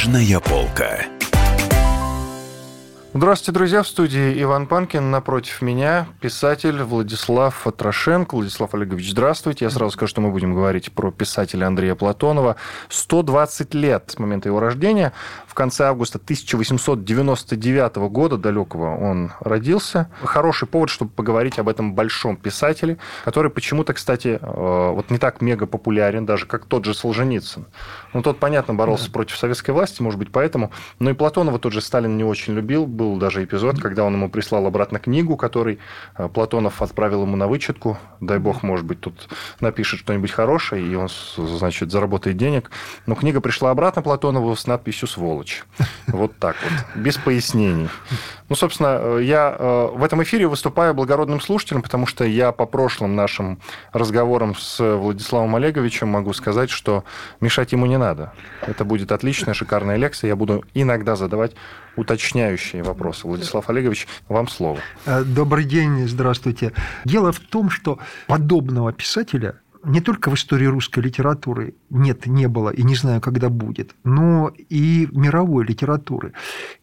Книжная полка. Здравствуйте, друзья. В студии Иван Панкин. Напротив меня писатель Владислав Трошенко. Владислав Олегович, здравствуйте. Я сразу скажу, что мы будем говорить про писателя Андрея Платонова. 120 лет с момента его рождения. В конце августа 1899 года далекого он родился. Хороший повод, чтобы поговорить об этом большом писателе, который почему-то, кстати, э, вот не так мега популярен, даже как тот же Солженицын. Ну, тот, понятно, боролся да. против советской власти, может быть, поэтому. Но и Платонова тот же Сталин не очень любил был даже эпизод, когда он ему прислал обратно книгу, который э, Платонов отправил ему на вычетку. Дай бог, может быть, тут напишет что-нибудь хорошее, и он, значит, заработает денег. Но книга пришла обратно Платонову с надписью «Сволочь». Вот так вот, без пояснений. Ну, собственно, э, я э, в этом эфире выступаю благородным слушателем, потому что я по прошлым нашим разговорам с Владиславом Олеговичем могу сказать, что мешать ему не надо. Это будет отличная, шикарная лекция. Я буду иногда задавать уточняющие вопросы. Владислав Олегович, вам слово. Э, добрый день, здравствуйте. Дело в том, что подобного писателя не только в истории русской литературы нет, не было и не знаю, когда будет, но и мировой литературы.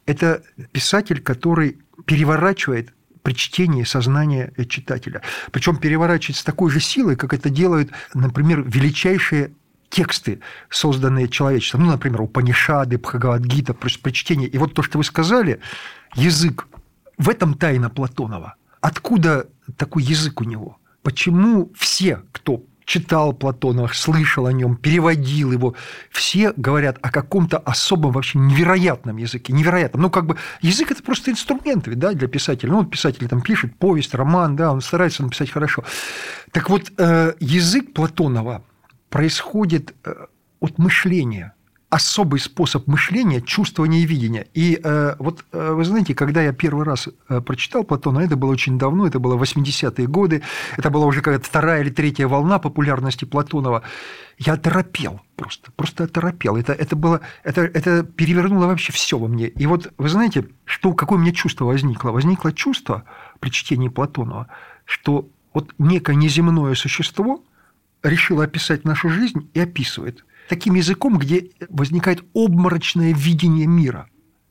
Это писатель, который переворачивает при чтении сознания читателя. Причем переворачивает с такой же силой, как это делают, например, величайшие тексты, созданные человечеством, ну, например, Упанишады, Бхагавадгита, прочтение. И вот то, что вы сказали, язык, в этом тайна Платонова. Откуда такой язык у него? Почему все, кто читал Платонова, слышал о нем, переводил его, все говорят о каком-то особом, вообще невероятном языке, невероятном. Ну, как бы язык – это просто инструмент ведь, да, для писателя. Ну, вот писатель там пишет повесть, роман, да, он старается написать хорошо. Так вот, э, язык Платонова – происходит э, от мышления особый способ мышления, чувствования и видения. И э, вот э, вы знаете, когда я первый раз э, прочитал Платона, это было очень давно, это было 80-е годы, это была уже какая-то вторая или третья волна популярности Платонова, я оторопел просто, просто оторопел. Это, это, было, это, это перевернуло вообще все во мне. И вот вы знаете, что, какое у меня чувство возникло? Возникло чувство при чтении Платонова, что вот некое неземное существо – решил описать нашу жизнь и описывает. Таким языком, где возникает обморочное видение мира.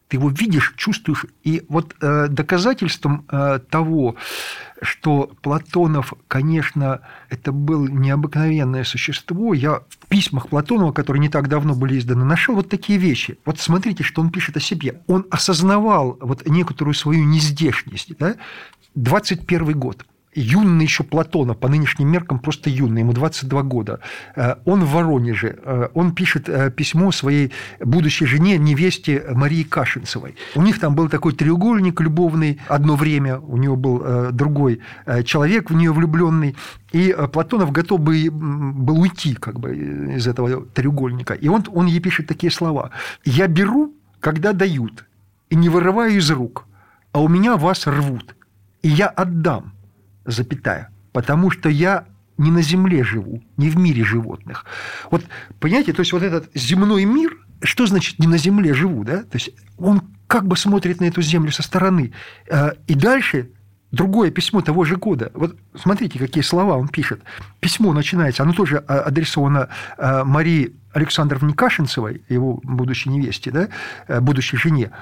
Ты его видишь, чувствуешь. И вот э, доказательством э, того, что Платонов, конечно, это был необыкновенное существо, я в письмах Платонова, которые не так давно были изданы, нашел вот такие вещи. Вот смотрите, что он пишет о себе. Он осознавал вот некоторую свою нездешность. Да? 21 год – юный еще Платона, по нынешним меркам просто юный, ему 22 года. Э, он в Воронеже, э, он пишет э, письмо своей будущей жене, невесте Марии Кашинцевой. У них там был такой треугольник любовный одно время, у него был другой человек в нее влюбленный, и Платонов готов бы, был уйти как бы из этого треугольника. И он, он ей пишет такие слова. «Я беру, когда дают, и не вырываю из рук, а у меня вас рвут, и я отдам, запятая, потому что я не на земле живу, не в мире животных. Вот, понимаете, то есть вот этот земной мир, что значит не на земле живу, да? То есть он как бы смотрит на эту землю со стороны. Э, и дальше другое письмо того же года. Вот смотрите, какие слова он пишет. Письмо начинается, оно тоже э, адресовано э, Марии Александровне Кашинцевой, его будущей невесте, да, будущей жене,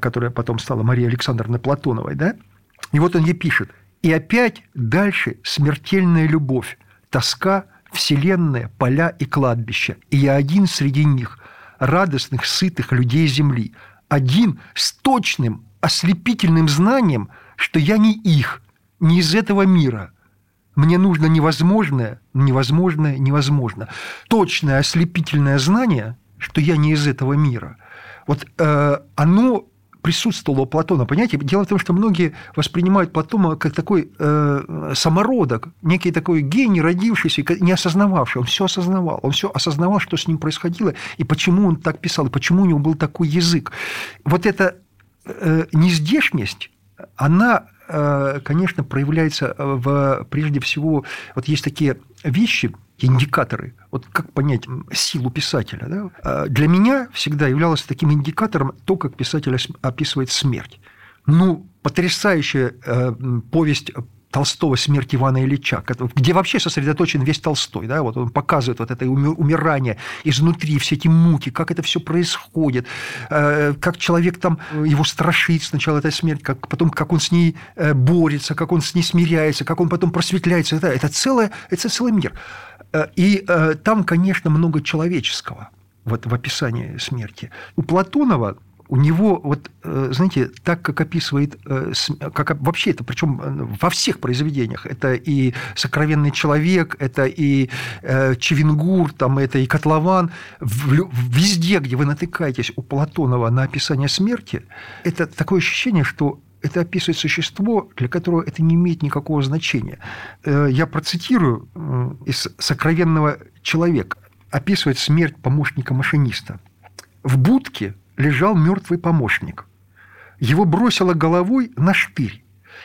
которая потом стала Мария Александровна Платоновой, да. И вот он ей пишет. И опять дальше смертельная любовь, тоска, вселенная, поля и кладбища. И я один среди них, радостных, сытых людей земли. Один с точным, ослепительным знанием, что я не их, не из этого мира. Мне нужно невозможное, невозможное, невозможно. Точное ослепительное знание, что я не из этого мира. Вот э, оно присутствовало у Платона. Понимаете, дело в том, что многие воспринимают Платона как такой э, самородок, некий такой гений, родившийся, не осознававший. Он все осознавал. Он все осознавал, что с ним происходило, и почему он так писал, и почему у него был такой язык. Вот эта э, нездешность, она э, конечно, проявляется в, прежде всего, вот есть такие вещи, индикаторы. Вот как понять силу писателя? Да? А для меня всегда являлось таким индикатором то, как писатель описывает смерть. Ну, потрясающая э, повесть Толстого «Смерть Ивана Ильича», где вообще сосредоточен весь Толстой. Да? Вот он показывает вот это умирание изнутри, все эти муки, как это все происходит, э, как человек там, его страшит сначала эта смерть, как, потом как он с ней э, борется, как он с ней смиряется, как он потом просветляется. Это, это, целое, это целый мир. Э, и там, конечно, много человеческого вот в описании смерти. У Платонова у него, вот, э, знаете, так как описывает, э, как вообще это, причем э, во всех произведениях, это и «Сокровенный человек», это и Чевенгур, там, это и «Котлован», везде, где вы натыкаетесь у Платонова на описание смерти, это такое ощущение, что это описывает существо, для которого это не имеет никакого значения. Я процитирую из «Сокровенного человека». Описывает смерть помощника машиниста. В будке лежал мертвый помощник. Его бросило головой на штырь,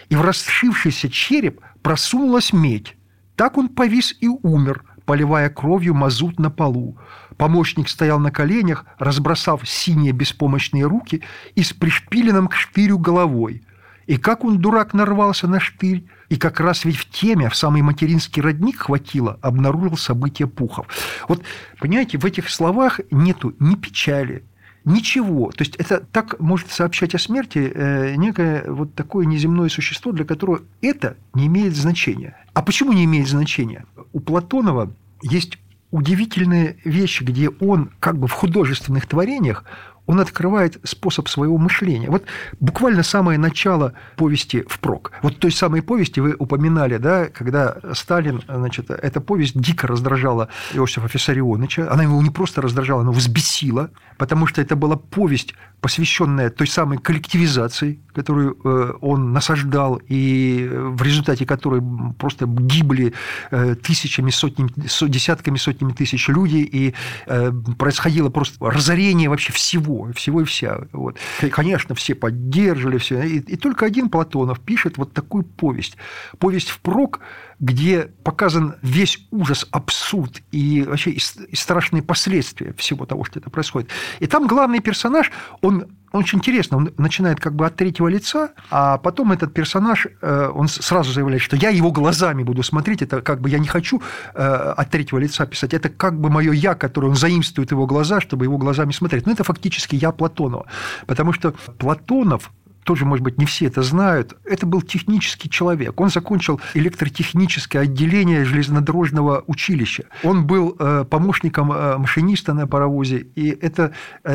и в расшившийся череп просунулась медь. Так он повис и умер, поливая кровью мазут на полу. Помощник стоял на коленях, разбросав синие беспомощные руки и с пришпиленным к штырю головой. И как он, дурак, нарвался на штырь, и как раз ведь в теме, в самый материнский родник хватило, обнаружил события Пухов. Вот, понимаете, в этих словах нету ни печали, Ничего. То есть это так может сообщать о смерти э, некое вот такое неземное существо, для которого это не имеет значения. А почему не имеет значения? У Платонова есть удивительные вещи, где он как бы в художественных творениях он открывает способ своего мышления. Вот буквально самое начало повести впрок. Вот той самой повести вы упоминали, да, когда Сталин, значит, эта повесть дико раздражала Иосифа Фиссарионовича. Она его не просто раздражала, она взбесила, потому что это была повесть, посвященная той самой коллективизации, которую э, он насаждал, и в результате которой просто гибли э, тысячами, сотнями, десятками, сотнями тысяч людей, и э, происходило просто разорение вообще всего всего, всего и вся. Вот. Конечно, все поддерживали, все. И, и только один Платонов пишет вот такую повесть. Повесть впрок, где показан весь ужас, абсурд и вообще и страшные последствия всего того, что это происходит. И там главный персонаж, он очень интересно, он начинает как бы от третьего лица, а потом этот персонаж, э, он сразу заявляет, что я его глазами буду смотреть, это как бы я не хочу э, от третьего лица писать, это как бы мое я, которое он заимствует его глаза, чтобы его глазами смотреть. Но это фактически я Платонова, потому что Платонов тоже, может быть, не все это знают, это был технический человек. Он закончил электротехническое отделение железнодорожного училища. Он был э, помощником машиниста на паровозе, и это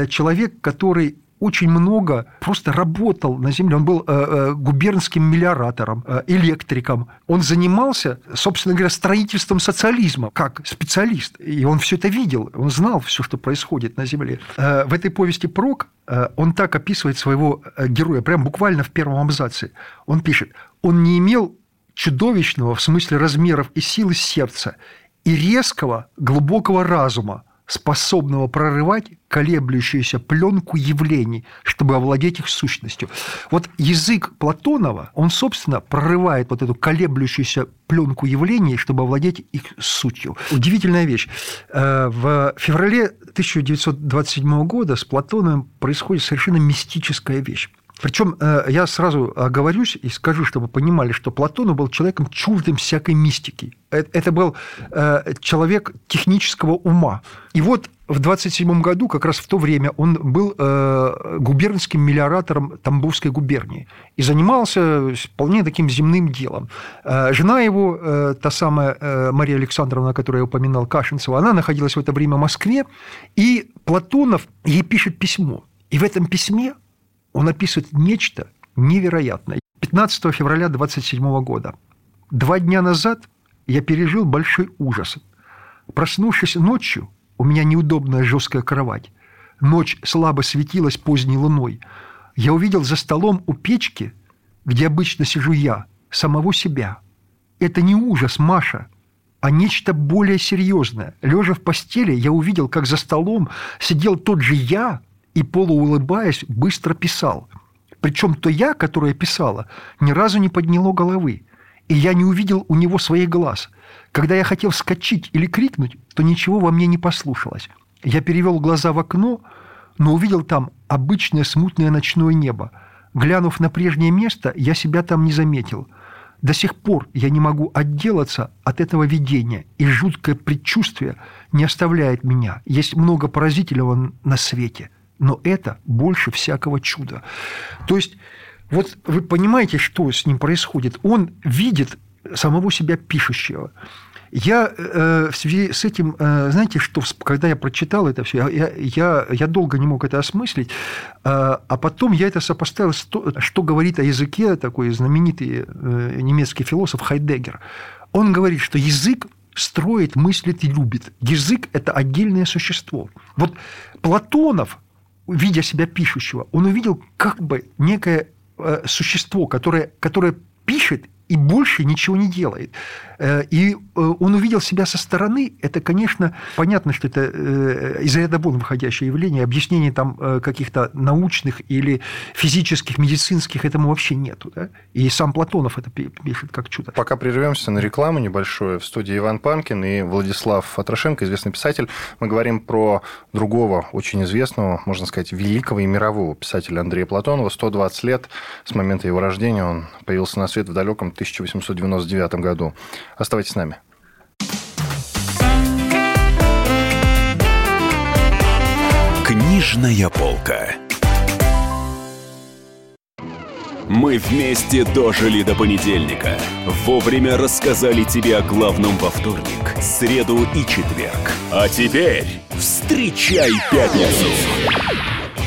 человек, который очень много просто работал на земле. Он был э, э, губернским мелиоратором, э, электриком. Он занимался, собственно говоря, строительством социализма как специалист. И он все это видел, он знал все, что происходит на земле. В этой повести «Прок» он так описывает своего героя, прям буквально в первом абзаце. Он пишет, он не имел чудовищного в смысле размеров и силы сердца и резкого глубокого разума, способного прорывать колеблющуюся пленку явлений, чтобы овладеть их сущностью. Вот язык Платонова, он, собственно, прорывает вот эту колеблющуюся пленку явлений, чтобы овладеть их сутью. Удивительная вещь. Э, в феврале 1927 года с Платоновым происходит совершенно мистическая вещь. Причем э, я сразу оговорюсь и скажу, чтобы понимали, что Платон был человеком чуждым всякой мистики. Э, это был э, человек технического ума. И вот в 27 году, как раз в то время, он был губернским мелиоратором Тамбовской губернии и занимался вполне таким земным делом. Жена его, та самая Мария Александровна, которую я упоминал, Кашинцева, она находилась в это время в Москве, и Платонов ей пишет письмо. И в этом письме он описывает нечто невероятное. 15 февраля 27 года. Два дня назад я пережил большой ужас. Проснувшись ночью, у меня неудобная жесткая кровать. Ночь слабо светилась поздней луной. Я увидел за столом у печки, где обычно сижу я, самого себя. Это не ужас, Маша, а нечто более серьезное. Лежа в постели, я увидел, как за столом сидел тот же я, и, полуулыбаясь, быстро писал. Причем то я, которое писала, ни разу не подняло головы, и я не увидел у него своих глаз. Когда я хотел вскочить или крикнуть, то ничего во мне не послушалось. Я перевел глаза в окно, но увидел там обычное смутное ночное небо. Глянув на прежнее место, я себя там не заметил. До сих пор я не могу отделаться от этого видения, и жуткое предчувствие не оставляет меня. Есть много поразительного на свете, но это больше всякого чуда. То есть, вот вы понимаете, что с ним происходит? Он видит самого себя пишущего. Я э, в связи с этим, э, знаете, что когда я прочитал это все, я, я, я долго не мог это осмыслить, э, а потом я это сопоставил с то, что говорит о языке такой знаменитый э, немецкий философ Хайдеггер. Он говорит, что язык строит, мыслит и любит. Язык – это отдельное существо. Вот Платонов, видя себя пишущего, он увидел как бы некое э, существо, которое, которое пишет и больше ничего не делает. Э, и э, он увидел себя со стороны. Это, конечно, понятно, что это э, из ряда вон выходящее явление. Объяснений там каких-то научных или физических, медицинских этому вообще нету. Да? И сам Платонов это пишет как чудо. Пока прервемся на рекламу небольшую. В студии Иван Панкин и Владислав Атрошенко, известный писатель. Мы говорим про другого, очень известного, можно сказать, великого и мирового писателя Андрея Платонова. 120 лет с момента его рождения. Он появился на свет в далеком 1899 году. Оставайтесь с нами. Книжная полка. Мы вместе дожили до понедельника. Вовремя рассказали тебе о главном во вторник, среду и четверг. А теперь встречай пятницу!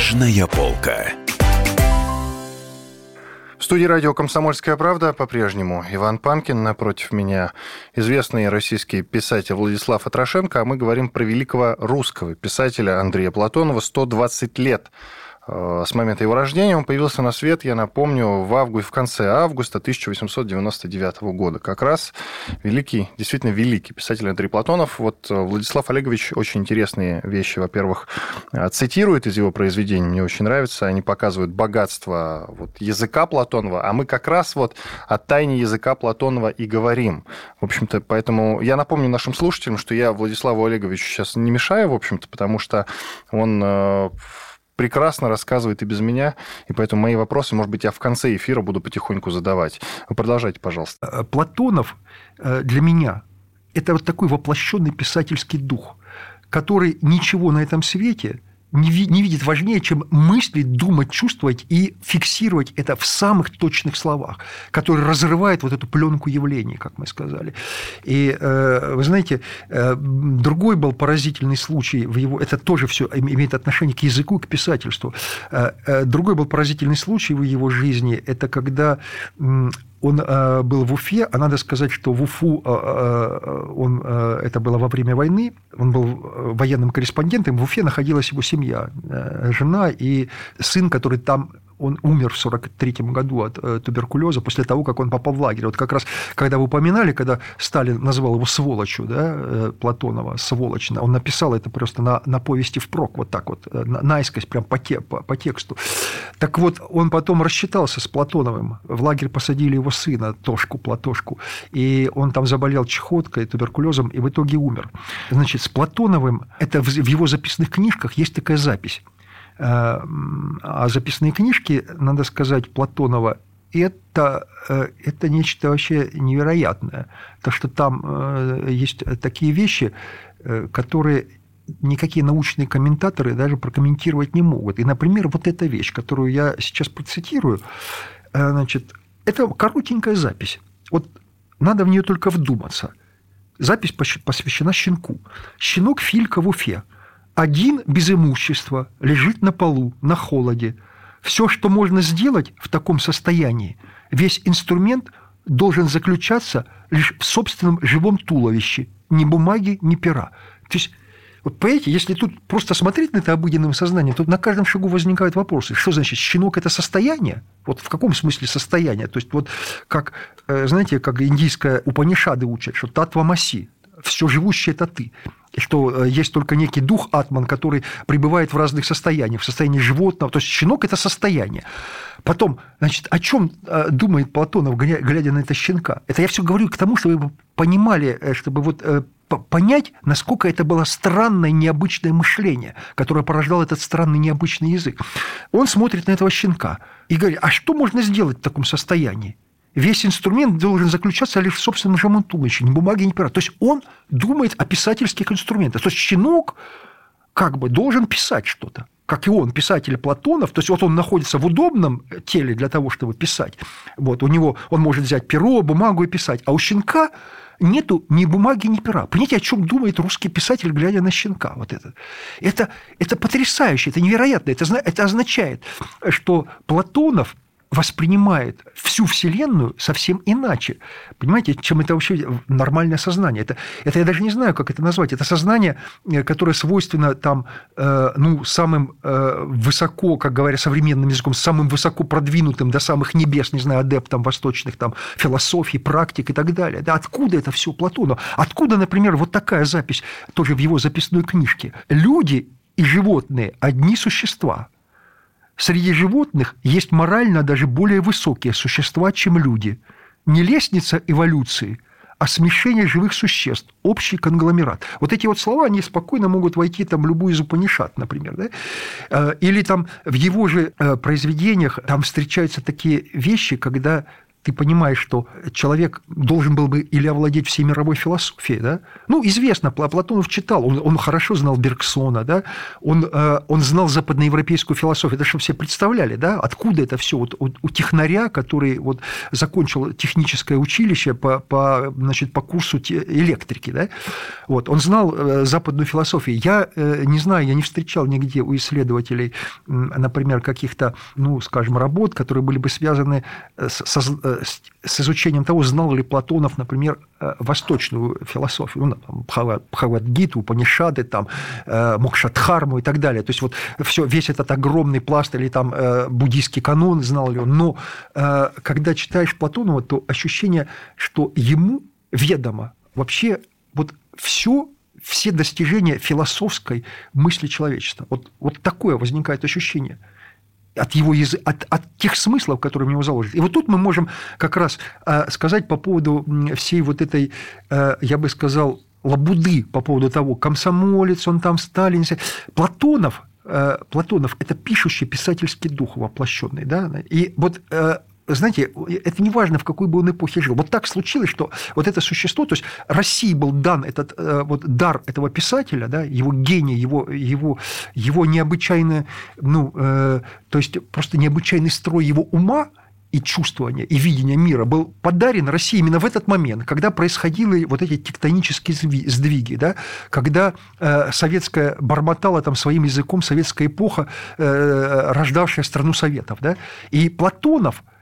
Книжная полка. В студии радио «Комсомольская правда» по-прежнему Иван Панкин, напротив меня известный российский писатель Владислав Атрошенко, а мы говорим про великого русского писателя Андрея Платонова «120 лет». Э, с момента его рождения. Он появился на свет, я напомню, в, августе, в конце августа 1899 года. Как раз великий, действительно великий писатель Андрей Платонов. Вот э, Владислав Олегович очень интересные вещи, во-первых, э, цитирует из его произведений, мне очень нравится. Они показывают богатство вот, языка Платонова, а мы как раз вот о тайне языка Платонова и говорим. В общем-то, поэтому я напомню нашим слушателям, что я Владиславу Олеговичу сейчас не мешаю, в общем-то, потому что он прекрасно рассказывает и без меня, и поэтому мои вопросы, может быть, я в конце эфира буду потихоньку задавать. Вы продолжайте, пожалуйста. Э, Платонов э, для меня – это вот такой воплощенный писательский дух, который ничего на этом свете – не, не видит важнее, чем мыслить, думать, чувствовать и фиксировать это в самых точных словах, которые разрывают вот эту пленку явлений, как мы сказали. И э, вы знаете, э, другой был поразительный случай в его, это тоже все имеет отношение к языку, к писательству. Э, другой был поразительный случай в его жизни, это когда он э, был в Уфе, а надо сказать, что в Уфу э, э, он, это было во время войны, он был военным корреспондентом, в Уфе находилась его семья, жена и сын, который там он умер в 1943 году от э, туберкулеза после того, как он попал в лагерь. Вот как раз, когда вы упоминали, когда Сталин назвал его сволочью, да, э, Платонова, сволочно, он написал это просто на, на повести впрок, вот так вот, э, наискось, прям по, те, по, по тексту. Так вот, он потом рассчитался с Платоновым. В лагерь посадили его сына, Тошку, Платошку, и он там заболел чехоткой, туберкулезом, и в итоге умер. Значит, с Платоновым, это в его записных книжках есть такая запись. Э, а записные книжки, надо сказать, Платонова, это, э, это нечто вообще невероятное. То, что там э, есть такие вещи, которые никакие научные комментаторы даже прокомментировать не могут. И, например, вот эта вещь, которую я сейчас процитирую, значит, это коротенькая запись. Вот надо в нее только вдуматься. Запись посвящена щенку. Щенок Филька в Уфе – один без имущества лежит на полу, на холоде. Все, что можно сделать в таком состоянии, весь инструмент должен заключаться лишь в собственном живом туловище, ни бумаги, ни пера. То есть Вот понимаете, если тут просто смотреть на это обыденным сознанием, то на каждом шагу возникают вопросы. Что значит, щенок – это состояние? Вот в каком смысле состояние? То есть, вот как, э, знаете, как индийская Упанишады учат, что татва маси, все живущее – это ты что э, есть только некий дух атман, который пребывает в разных состояниях, в состоянии животного. То есть щенок – это состояние. Потом, значит, о чем э, думает Платонов, глядя на это щенка? Это я все говорю к тому, чтобы вы понимали, э, чтобы вот понять, насколько это было странное, необычное мышление, которое порождало этот странный, необычный язык. Он смотрит на этого щенка и говорит, а что можно сделать в таком состоянии? Весь инструмент должен заключаться лишь в собственном жемантуловиче, ни бумаги, ни пера. То есть он думает о писательских инструментах. То есть щенок как бы должен писать что-то как и он, писатель Платонов, то есть вот он находится в удобном теле для того, чтобы писать. Вот, у него он может взять перо, бумагу и писать, а у щенка нету ни бумаги, ни пера. Понимаете, о чем думает русский писатель, глядя на щенка? Вот это. Это, это потрясающе, это невероятно. Это, это означает, что Платонов – воспринимает всю Вселенную совсем иначе. Понимаете, чем это вообще нормальное сознание. Это, это я даже не знаю, как это назвать. Это сознание, э, которое свойственно там, э, ну, самым э, высоко, как говоря современным языком, самым высоко продвинутым до самых небес, не знаю, адептам восточных там философий, практик и так далее. Да откуда это все Платону? Откуда, например, вот такая запись тоже в его записной книжке? Люди и животные – одни существа – Среди животных есть морально даже более высокие существа, чем люди. Не лестница эволюции, а смешение живых существ, общий конгломерат. Вот эти вот слова, они спокойно могут войти там в любую из Упанишат, например. Да? Э, или там в его же э, произведениях там встречаются такие вещи, когда ты понимаешь, что человек должен был бы или овладеть всей мировой философией, да? Ну, известно, Платонов читал, он, он хорошо знал Бергсона, да? Он, э, он знал западноевропейскую философию, это чтобы все представляли, да? Откуда это все? Вот у, у технаря, который вот закончил техническое училище по, по, значит, по курсу электрики, да? Вот, он знал э, западную философию. Я э, не знаю, я не встречал нигде у исследователей, например, каких-то, ну, скажем, работ, которые были бы связаны с, со Э, с изучением того, знал ли Платонов, например, э, восточную философию, ну, там, Бхагавадгиту, Панишады, там, э, Мокшадхарму и так далее. То есть вот все, весь этот огромный пласт или там буддийский канон знал ли он. Но когда читаешь Платонова, то ощущение, что ему ведомо вообще вот все все достижения философской мысли человечества. Вот, вот такое возникает ощущение – от его языка, от, от тех смыслов, которые в него заложены. И вот тут мы можем как раз э, сказать по поводу всей вот этой, э, я бы сказал, лабуды по поводу того, комсомолец, он там Сталин. Платонов, э, Платонов – это пишущий писательский дух воплощенный. Да? И вот знаете, это не важно, в какой бы он эпохе жил. Вот так случилось, что вот это существо, то есть России был дан этот э, вот дар этого писателя, да, его гений, его, его, его необычайное, ну, э, то есть просто необычайный строй его ума, и чувствования, и видения мира был подарен России именно в этот момент, когда происходили вот эти тектонические сдвиги, да, когда э, советская бормотала там своим языком, советская эпоха, э, рождавшая страну Советов. Да, и Платонов –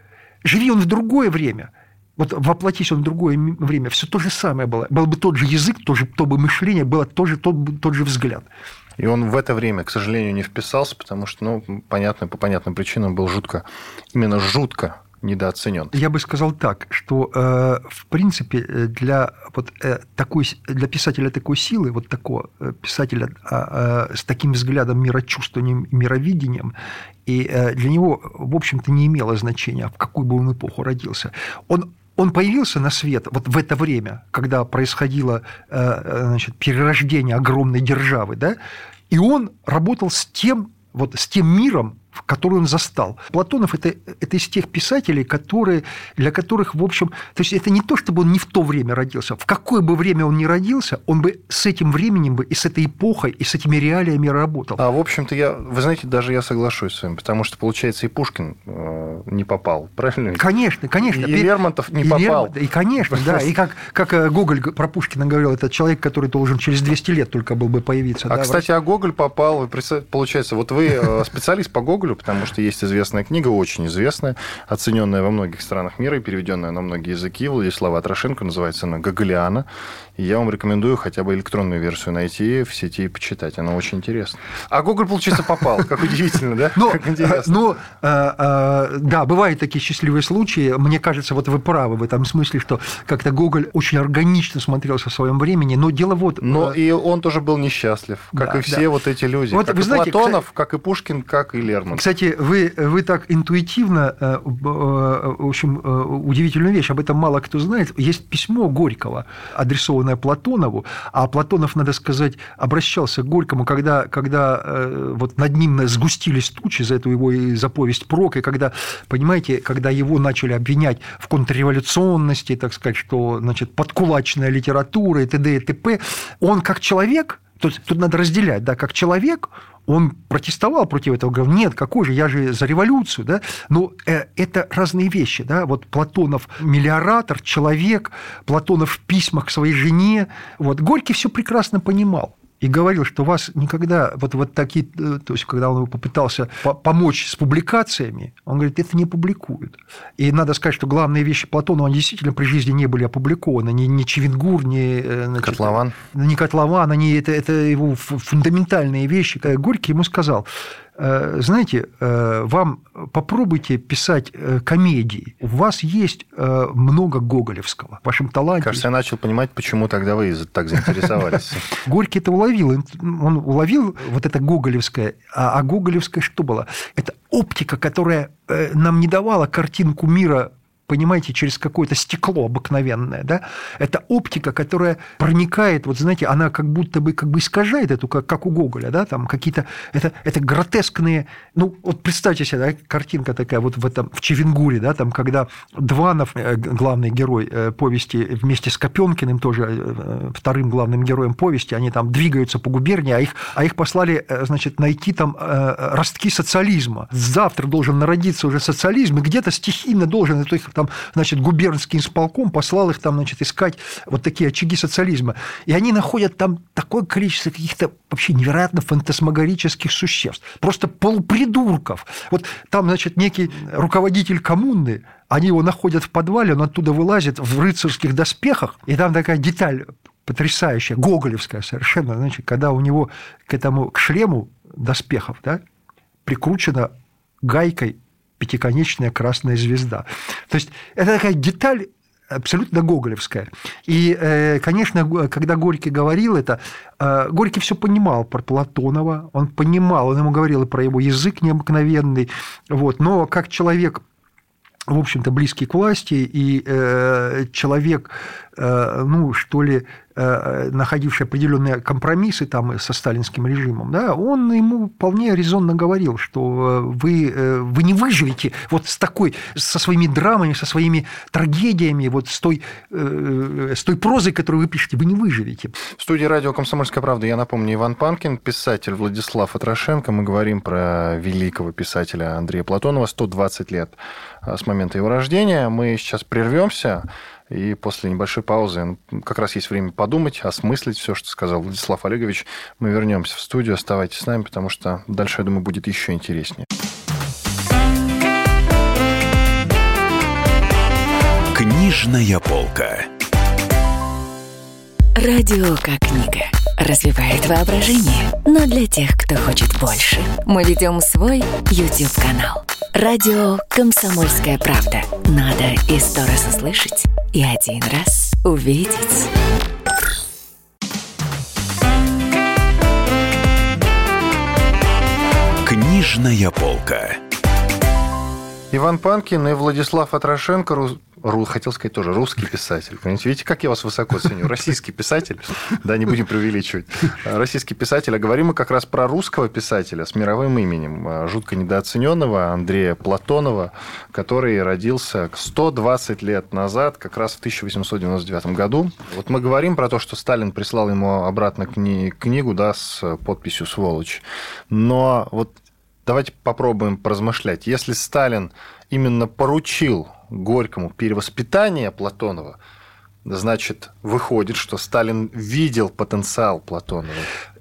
Живи он в другое время, вот воплотись он в другое время, все то же самое было. Был бы тот же язык, то, же, то бы мышление, было тоже тот, тот же взгляд. И он в это время, к сожалению, не вписался, потому что, ну, понятно, по понятным причинам был жутко, именно жутко недооценен. Я бы сказал так, что э, в принципе для вот э, такой для писателя такой силы, вот такого э, писателя а, с таким взглядом, мирочувствованием, мировидением, и для него в общем-то не имело значения, в какую бы он эпоху родился. Он он появился на свет вот в это время, когда происходило значит, перерождение огромной державы, да, и он работал с тем, вот с тем миром, который он застал. Платонов это, это из тех писателей, которые, для которых, в общем, то есть это не то, чтобы он не в то время родился. В какое бы время он ни родился, он бы с этим временем бы и с этой эпохой, и с этими реалиями работал. А, в общем-то, я, вы знаете, даже я соглашусь с вами, потому что, получается, и Пушкин э, не попал, правильно? Конечно, конечно. И Лермонтов не и попал. Лермонтов, и, конечно, да. И как, как э, Гоголь про Пушкина говорил, это человек, который должен через 200 лет только был бы появиться. А, да, кстати, а Гоголь попал, получается, вот вы э, специалист по Гоголю, Гоголю, потому что есть известная книга, очень известная, оцененная во многих странах мира и переведенная на многие языки Владислава Атрошенко, называется она «Гоголиана». И я вам рекомендую хотя бы электронную версию найти в сети и почитать. Она очень интересна. А Гоголь, получается, попал. Как удивительно, да? Ну, интересно. Ну, да, бывают такие счастливые случаи. Мне кажется, вот вы правы в этом смысле, что как-то Гоголь очень органично смотрелся в своем времени. Но дело вот... Но и он тоже был несчастлив, как и все вот эти люди. Как и Платонов, как и Пушкин, как и Лермонтов. Кстати, вы, вы так интуитивно, в общем, удивительную вещь, об этом мало кто знает. Есть письмо Горького, адресованное Платонову, а Платонов, надо сказать, обращался к Горькому, когда, когда э, вот над ним сгустились тучи за эту его заповесть прок, и когда, понимаете, когда его начали обвинять в контрреволюционности, так сказать, что, значит, подкулачная литература и т.д. и т.п., он как человек, тут, тут надо разделять, да, как человек, он протестовал против этого, говорил, нет, какой же, я же за революцию, да, но э, это разные вещи, да, вот Платонов миллиоратор, человек, Платонов в письмах к своей жене, вот, Горький все прекрасно понимал, и говорил, что вас никогда, вот, вот такие, э, то есть, когда он попытался помочь с публикациями, он говорит, это не публикуют. И надо сказать, что главные вещи Платона, они действительно при жизни не были опубликованы, ни, ни Чевенгур, ни... Э, значит, Котлован. Ни Котлован, они, это, это его фундаментальные вещи. Горький ему сказал, знаете, э, вам попробуйте писать э, комедии. У вас есть много гоголевского в вашем таланте. Кажется, я начал понимать, почему тогда вы так заинтересовались. Горький это уловил. Он уловил вот это гоголевское. А, а гоголевское что было? Это оптика, которая нам не давала картинку мира понимаете, через какое-то стекло обыкновенное, да, это оптика, которая проникает, вот знаете, она как будто бы как бы искажает эту, как, как у Гоголя, да, там какие-то, это, это гротескные, ну, вот представьте себе, да, картинка такая вот в этом, в Чевенгуре, да, там, когда Дванов, э, главный герой э, повести, вместе с Копенкиным, тоже э, вторым главным героем повести, они там двигаются по губернии, а их, а их послали, значит, найти там ростки социализма. Завтра должен народиться уже социализм, и где-то стихийно должен, это их там, значит, губернский исполком послал их там, значит, искать вот такие очаги социализма. И они находят там такое количество каких-то вообще невероятно фантасмагорических существ, просто полупридурков. Вот там, значит, некий руководитель коммуны, они его находят в подвале, он оттуда вылазит в рыцарских доспехах, и там такая деталь потрясающая, гоголевская совершенно, значит, когда у него к этому, к шлему доспехов, да, прикручена гайкой пятиконечная красная звезда. То есть это такая деталь абсолютно гоголевская. И, э, конечно, когда Горький говорил это, э, Горький все понимал про Платонова, он понимал, он ему говорил и про его язык необыкновенный, вот, но как человек в общем-то, близкий к власти, и э, человек, ну, что ли, э, находивший определенные компромиссы там со сталинским режимом, да, он ему вполне резонно говорил, что вы, вы не выживете вот с такой, со своими драмами, со своими трагедиями, вот с той, с той прозой, которую вы пишете, вы не выживете. В студии радио «Комсомольская правда» я напомню, Иван Панкин, писатель Владислав Атрошенко. Мы говорим про великого писателя Андрея Платонова, 120 лет с момента его рождения. Мы сейчас прервемся, и после небольшой паузы как раз есть время подумать, осмыслить все, что сказал Владислав Олегович. Мы вернемся в студию, оставайтесь с нами, потому что дальше, я думаю, будет еще интереснее. Книжная полка. Радио как книга. Развивает воображение. Но для тех, кто хочет больше, мы ведем свой YouTube-канал. Радио «Комсомольская правда». Надо и сто раз услышать, и один раз увидеть. Книжная полка. Иван Панкин и Владислав Атрошенко хотел сказать тоже русский писатель. Понимаете, видите, как я вас высоко ценю? Российский писатель, да, не будем преувеличивать. Российский писатель, а говорим мы как раз про русского писателя с мировым именем, а, жутко недооцененного Андрея Платонова, который родился 120 лет назад, как раз в 1899 году. Вот мы говорим про то, что Сталин прислал ему обратно кни- книгу, да, с подписью «Сволочь». Но вот давайте попробуем поразмышлять. Если Сталин именно поручил Горькому перевоспитание Платонова, Значит, выходит, что Сталин видел потенциал Платонова.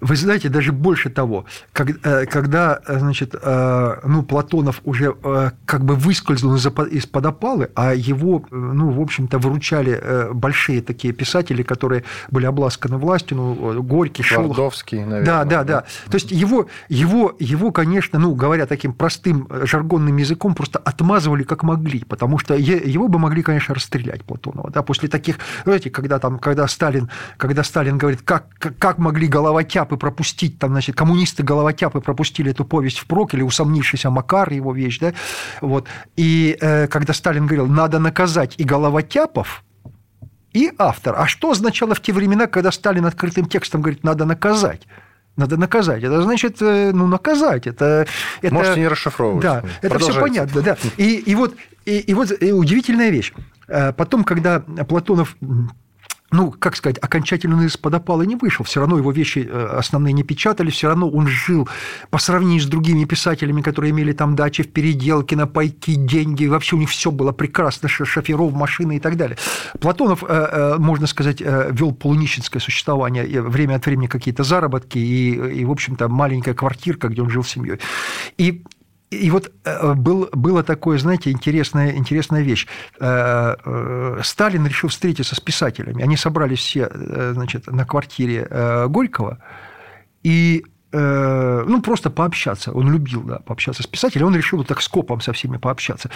Вы знаете, даже больше того, э, когда, значит, э, ну, Платонов уже э, как бы выскользнул из-под опалы, а его, ну, в общем-то, выручали большие такие писатели, которые были обласканы властью, ну, Горький, Шолохов. Твардовский, наверное. Да, да, да. То есть его, его, его, конечно, ну, говоря таким простым жаргонным языком, просто отмазывали как могли, потому что его бы могли, конечно, расстрелять Платонова, да, после таких, знаете, когда там, когда Сталин, когда Сталин говорит, как, как могли головотяпы пропустить, там, значит, коммунисты головотяпы пропустили эту повесть впрок, или усомнившийся Макар, его вещь, да, вот, и э, когда Сталин говорил, надо наказать и головотяпов, и автор. А что означало в те времена, когда Сталин открытым текстом говорит, надо наказать? Надо наказать. Это значит, э, ну, наказать. Это, это... Можете не расшифровывать. Да, это все понятно. Да. И, и вот, и, и вот и удивительная вещь. Э, потом, когда Платонов ну, как сказать, окончательно из-под опала не вышел. Все равно его вещи э, основные не печатали, все равно он жил по сравнению с другими писателями, которые имели там дачи в переделке, на пайки, деньги. Вообще у них все было прекрасно, шоферов, машины и так далее. Платонов, э, э, можно сказать, вел полунищенское существование, время от времени какие-то заработки и, и в общем-то, маленькая квартирка, где он жил с семьей. И и вот э, был, было такое, знаете, интересная, интересная вещь. Э, э, Сталин решил встретиться с писателями. Они собрались все значит, на квартире Горького и ну, просто пообщаться. Он любил, да, пообщаться с писателем. Он решил вот так скопом со всеми пообщаться.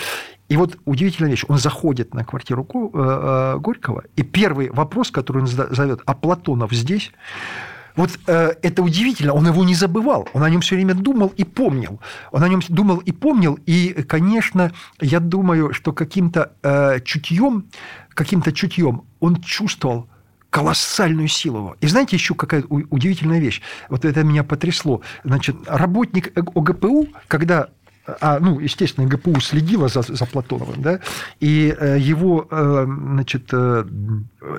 И вот удивительная вещь. Он заходит на квартиру Горького, и первый вопрос, который он зовет, а Платонов здесь? Вот э, это удивительно, он его не забывал, он о нем все время думал и помнил. Он о нем думал и помнил, и, конечно, я думаю, что каким-то э, чутьем, каким-то чутьем он чувствовал колоссальную силу его. И знаете еще какая удивительная вещь? Вот это меня потрясло. Значит, работник ОГПУ, когда а, ну, естественно, ГПУ следила за, за Платоновым, да, и э, его, э, значит, э,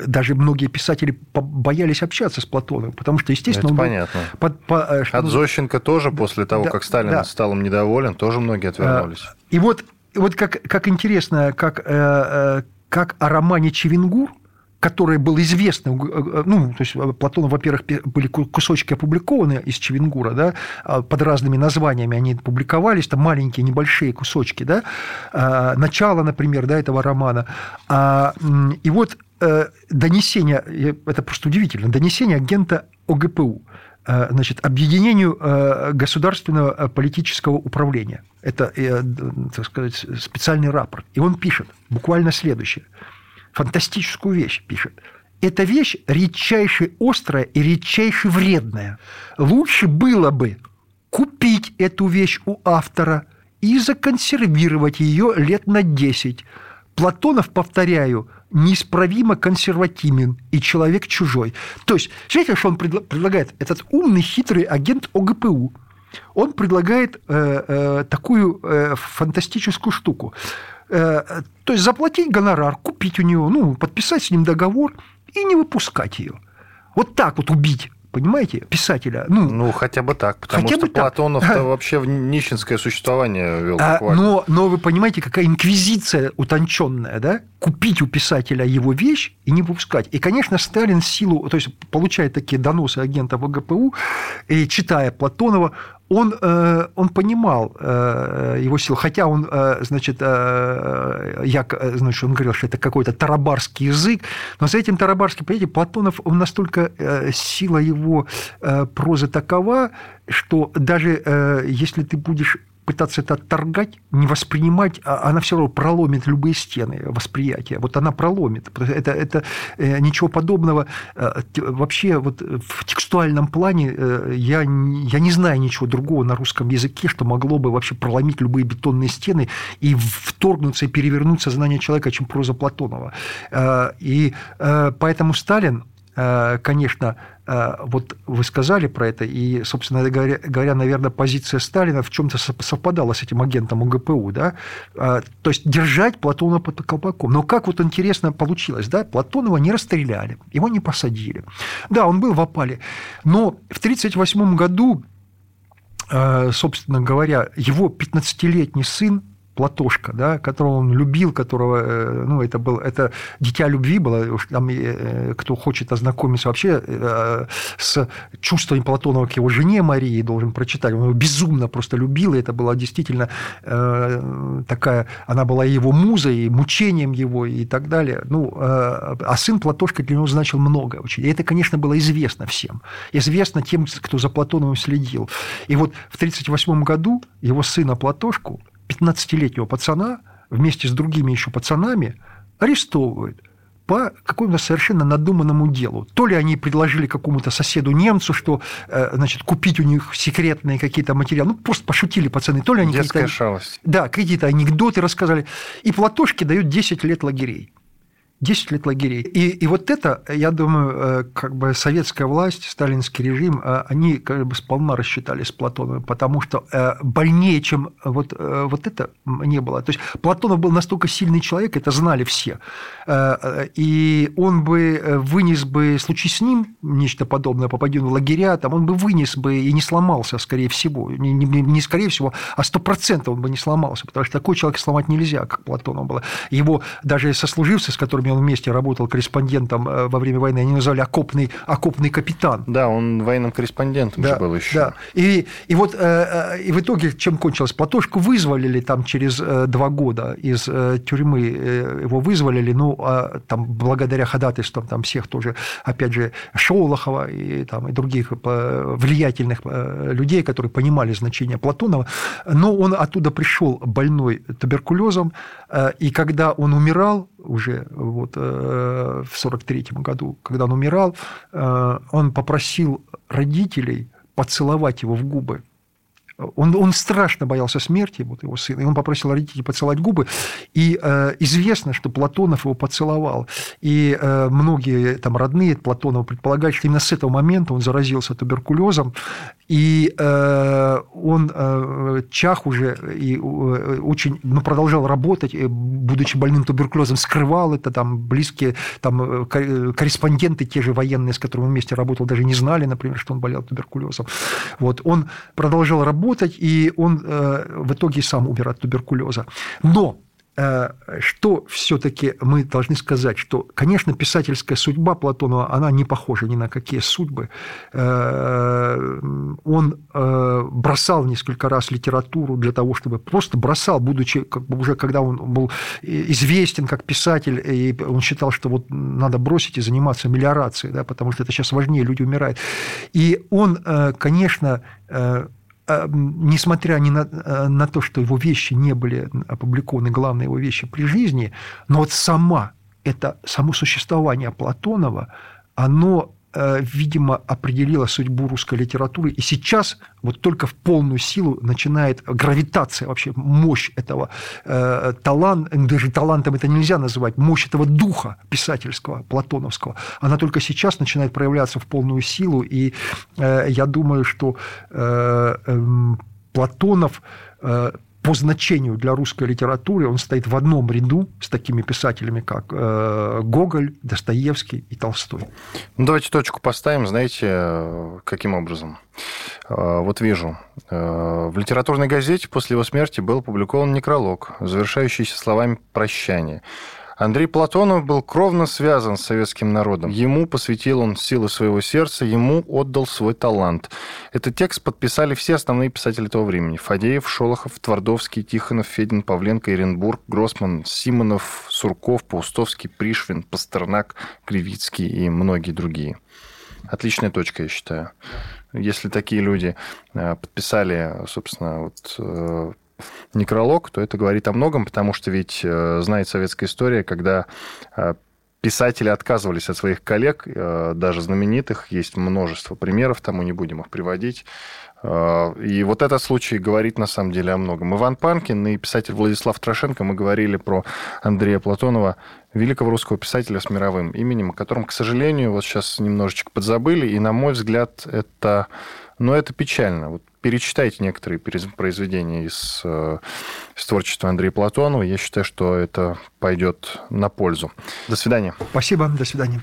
даже многие писатели боялись общаться с Платоновым, потому что, естественно, Это он понятно. Под, по, что От Зощенко тоже после того, да, как Сталин да. стал им недоволен, тоже многие отвернулись. И вот, вот как, как интересно, как, как о романе Чевенгур, который был известным, э, э, ну, то есть э, Платон, во-первых, были кусочки опубликованы из Чевенгура, да, а под разными названиями они публиковались, там маленькие, небольшие кусочки, да, а, начало, например, да, этого романа. А, и вот донесение, это просто удивительно, донесение агента ОГПУ, значит, объединению государственного политического управления. Это, так сказать, специальный рапорт. И он пишет буквально следующее – фантастическую вещь пишет. Эта вещь редчайше острая и редчайше вредная. Лучше было бы купить эту вещь у автора и законсервировать ее лет на 10. Платонов, повторяю, неисправимо консервативен и человек чужой. То есть, смотрите, что он предлагает? Этот умный, хитрый агент ОГПУ. Он предлагает э, э, такую э, фантастическую штуку. Э, то есть заплатить гонорар, купить у него, ну, подписать с ним договор и не выпускать ее. Вот так вот убить понимаете, писателя. Ну, ну хотя бы так, потому хотя что Платонов-то вообще в нищенское существование вел а, но, но вы понимаете, какая инквизиция утонченная, да? Купить у писателя его вещь и не выпускать. И, конечно, Сталин силу, то есть получает такие доносы агентов ОГПУ, и читая Платонова, он, э, он понимал э, его силу, хотя он, э, значит, я, значит, он говорил, что это какой-то тарабарский язык, но за этим тарабарским, понимаете, Платонов, он настолько сила его прозы такова, что даже если ты будешь пытаться это отторгать, не воспринимать, а она все равно проломит любые стены восприятия. Вот она проломит. Это, это э, ничего подобного. Э, вообще вот в текстуальном плане э, я, я не знаю ничего другого на русском языке, что могло бы вообще проломить любые бетонные стены и вторгнуться и перевернуть сознание человека, чем проза Платонова. И поэтому Сталин, конечно, вот вы сказали про это, и, собственно говоря, говоря наверное, позиция Сталина в чем-то совпадала с этим агентом УГПУ, да? Э, то есть держать Платонова под колпаком. Но как вот интересно получилось, да? Платонова не расстреляли, его не посадили. Да, он был в опале, но в 1938 году, э, собственно говоря, его 15-летний сын Платошка, да, которого он любил, которого, э, ну, это был, это дитя любви было, там, э, кто хочет ознакомиться вообще э, с чувствами Платонова к его жене Марии, должен прочитать, он его безумно просто любил, и это была действительно такая, она была его музой, мучением его и так далее, ну, а сын Платошка для него значил много очень, и это, конечно, было известно всем, известно тем, кто за Платоновым следил, и вот в 1938 году его сына Платошку 15-летнего пацана вместе с другими еще пацанами арестовывают по какому-то совершенно надуманному делу. То ли они предложили какому-то соседу немцу, что э, значит, купить у них секретные какие-то материалы, ну, просто пошутили пацаны, то ли они Детская шалость. Да, какие-то анекдоты рассказали. И Платошке дают 10 лет лагерей. 10 лет лагерей. И, и вот это, я думаю, э, как бы советская власть, сталинский режим, э, они как бы сполна рассчитали с Платоновым, потому что э, больнее, чем вот, вот это не было. То есть Платонов был настолько сильный человек, это знали все. И он бы вынес бы, случись с ним нечто подобное, попадет в лагеря, там, он бы вынес бы и не сломался, скорее всего. Не, не, не скорее всего, а сто процентов он бы не сломался, потому что такой человек сломать нельзя, как Платонов было. Его даже сослуживцы, с которыми он вместе работал корреспондентом э, во время войны, они назвали окопный, окопный капитан. Да, он военным корреспондентом да, же был еще. Да. И, и вот э, э, и в итоге чем кончилось? Платошку вызволили там через два года из тюрьмы, его вызволили, ну, а там благодаря ходатайствам там всех тоже, опять же, Шолохова и, там, и других влиятельных людей, которые понимали значение Платонова, но он оттуда пришел больной туберкулезом, и когда он умирал, уже вот, э, в 1943 году, когда он умирал, э, он попросил родителей поцеловать его в губы. Он, он страшно боялся смерти, вот его сына, и он попросил родителей поцеловать губы. И э, известно, что Платонов его поцеловал. И э, многие там родные Платонова предполагают, что именно с этого момента он заразился туберкулезом. И э, он э, чах уже и э, очень ну, продолжал работать, будучи больным туберкулезом, скрывал это, там близкие там, корреспонденты, те же военные, с которыми он вместе работал, даже не знали, например, что он болел туберкулезом. Вот. Он продолжал работать, и он в итоге сам умер от туберкулеза. Но Э, что все-таки мы должны сказать, что, конечно, писательская судьба Платонова, она не похожа ни на какие судьбы. Э, он э, бросал несколько раз литературу для того, чтобы просто бросал, будучи как бы уже, когда он был известен как писатель, и он считал, что вот надо бросить и заниматься мелиорацией, да, потому что это сейчас важнее, люди умирают. И он, конечно, несмотря ни на, а, на то, что его вещи не были опубликованы, главные его вещи при жизни, но вот сама, это само существование Платонова, оно Э, видимо, определила судьбу русской литературы. И сейчас вот только в полную силу начинает гравитация, вообще мощь этого э, таланта, даже талантом это нельзя называть, мощь этого духа писательского, платоновского, она только сейчас начинает проявляться в полную силу. И э, я думаю, что э, э, Платонов э, по значению для русской литературы он стоит в одном ряду с такими писателями, как э, Гоголь, Достоевский и Толстой. Ну, давайте точку поставим, знаете, каким образом? Э, вот вижу, э, в литературной газете после его смерти был опубликован некролог, завершающийся словами «Прощание». Андрей Платонов был кровно связан с советским народом. Ему посвятил он силы своего сердца, ему отдал свой талант. Этот текст подписали все основные писатели того времени. Фадеев, Шолохов, Твардовский, Тихонов, Федин, Павленко, Иренбург, Гроссман, Симонов, Сурков, Паустовский, Пришвин, Пастернак, Кривицкий и многие другие. Отличная точка, я считаю. Если такие люди э, подписали, собственно, вот э, некролог, то это говорит о многом, потому что ведь э, знает советская история, когда э, писатели отказывались от своих коллег, э, даже знаменитых, есть множество примеров, тому не будем их приводить. И вот этот случай говорит на самом деле о многом. Иван Панкин и писатель Владислав Трошенко, мы говорили про Андрея Платонова, великого русского писателя с мировым именем, о котором, к сожалению, вот сейчас немножечко подзабыли, и, на мой взгляд, это, ну, это печально. Вот перечитайте некоторые произведения из, э, из творчества Андрея Платонова. Я считаю, что это пойдет на пользу. До свидания. Спасибо. До свидания.